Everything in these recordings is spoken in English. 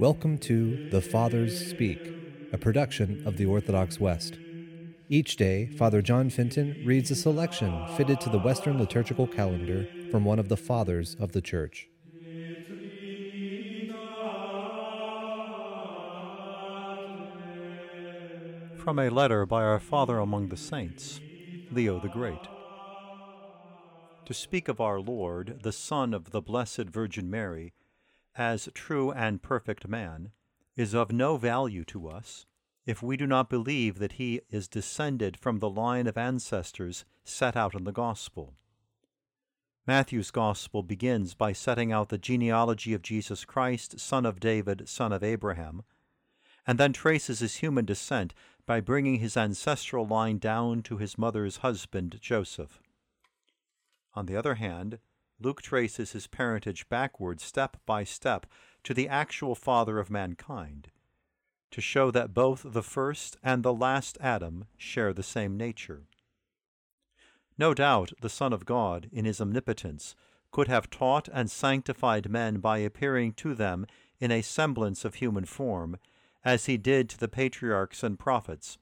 Welcome to The Fathers Speak, a production of the Orthodox West. Each day, Father John Fenton reads a selection fitted to the Western liturgical calendar from one of the Fathers of the Church. From a letter by our Father among the Saints, Leo the Great. To speak of our Lord, the Son of the Blessed Virgin Mary, as true and perfect man, is of no value to us if we do not believe that he is descended from the line of ancestors set out in the Gospel. Matthew's Gospel begins by setting out the genealogy of Jesus Christ, son of David, son of Abraham, and then traces his human descent by bringing his ancestral line down to his mother's husband, Joseph. On the other hand, Luke traces his parentage backward step by step to the actual father of mankind, to show that both the first and the last Adam share the same nature. No doubt the Son of God, in his omnipotence, could have taught and sanctified men by appearing to them in a semblance of human form, as he did to the patriarchs and prophets,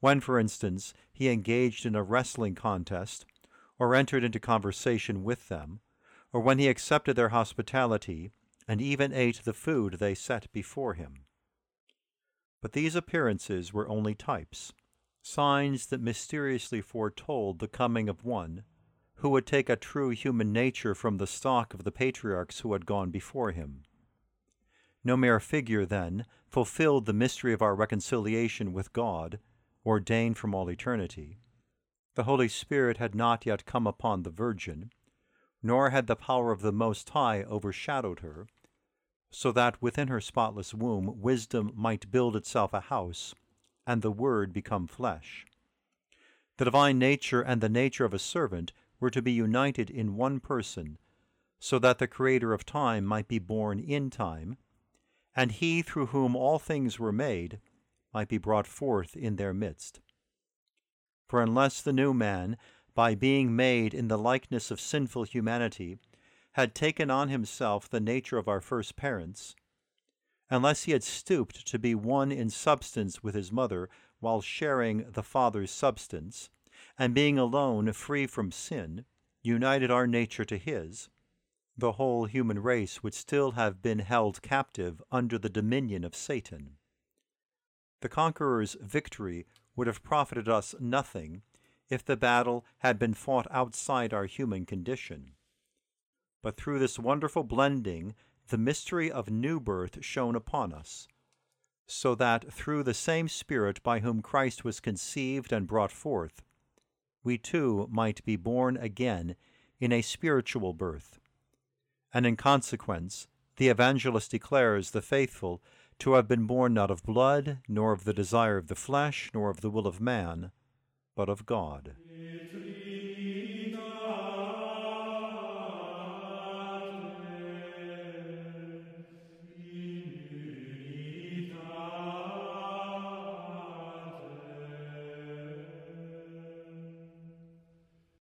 when, for instance, he engaged in a wrestling contest, or entered into conversation with them, or when he accepted their hospitality and even ate the food they set before him. But these appearances were only types, signs that mysteriously foretold the coming of one who would take a true human nature from the stock of the patriarchs who had gone before him. No mere figure, then, fulfilled the mystery of our reconciliation with God, ordained from all eternity. The Holy Spirit had not yet come upon the Virgin, nor had the power of the Most High overshadowed her, so that within her spotless womb wisdom might build itself a house, and the Word become flesh. The divine nature and the nature of a servant were to be united in one person, so that the Creator of time might be born in time, and he through whom all things were made might be brought forth in their midst. For unless the new man by being made in the likeness of sinful humanity, had taken on himself the nature of our first parents, unless he had stooped to be one in substance with his mother while sharing the Father's substance, and being alone free from sin, united our nature to his, the whole human race would still have been held captive under the dominion of Satan. The conqueror's victory would have profited us nothing if the battle had been fought outside our human condition. But through this wonderful blending, the mystery of new birth shone upon us, so that through the same Spirit by whom Christ was conceived and brought forth, we too might be born again in a spiritual birth. And in consequence, the evangelist declares the faithful to have been born not of blood, nor of the desire of the flesh, nor of the will of man, but of God.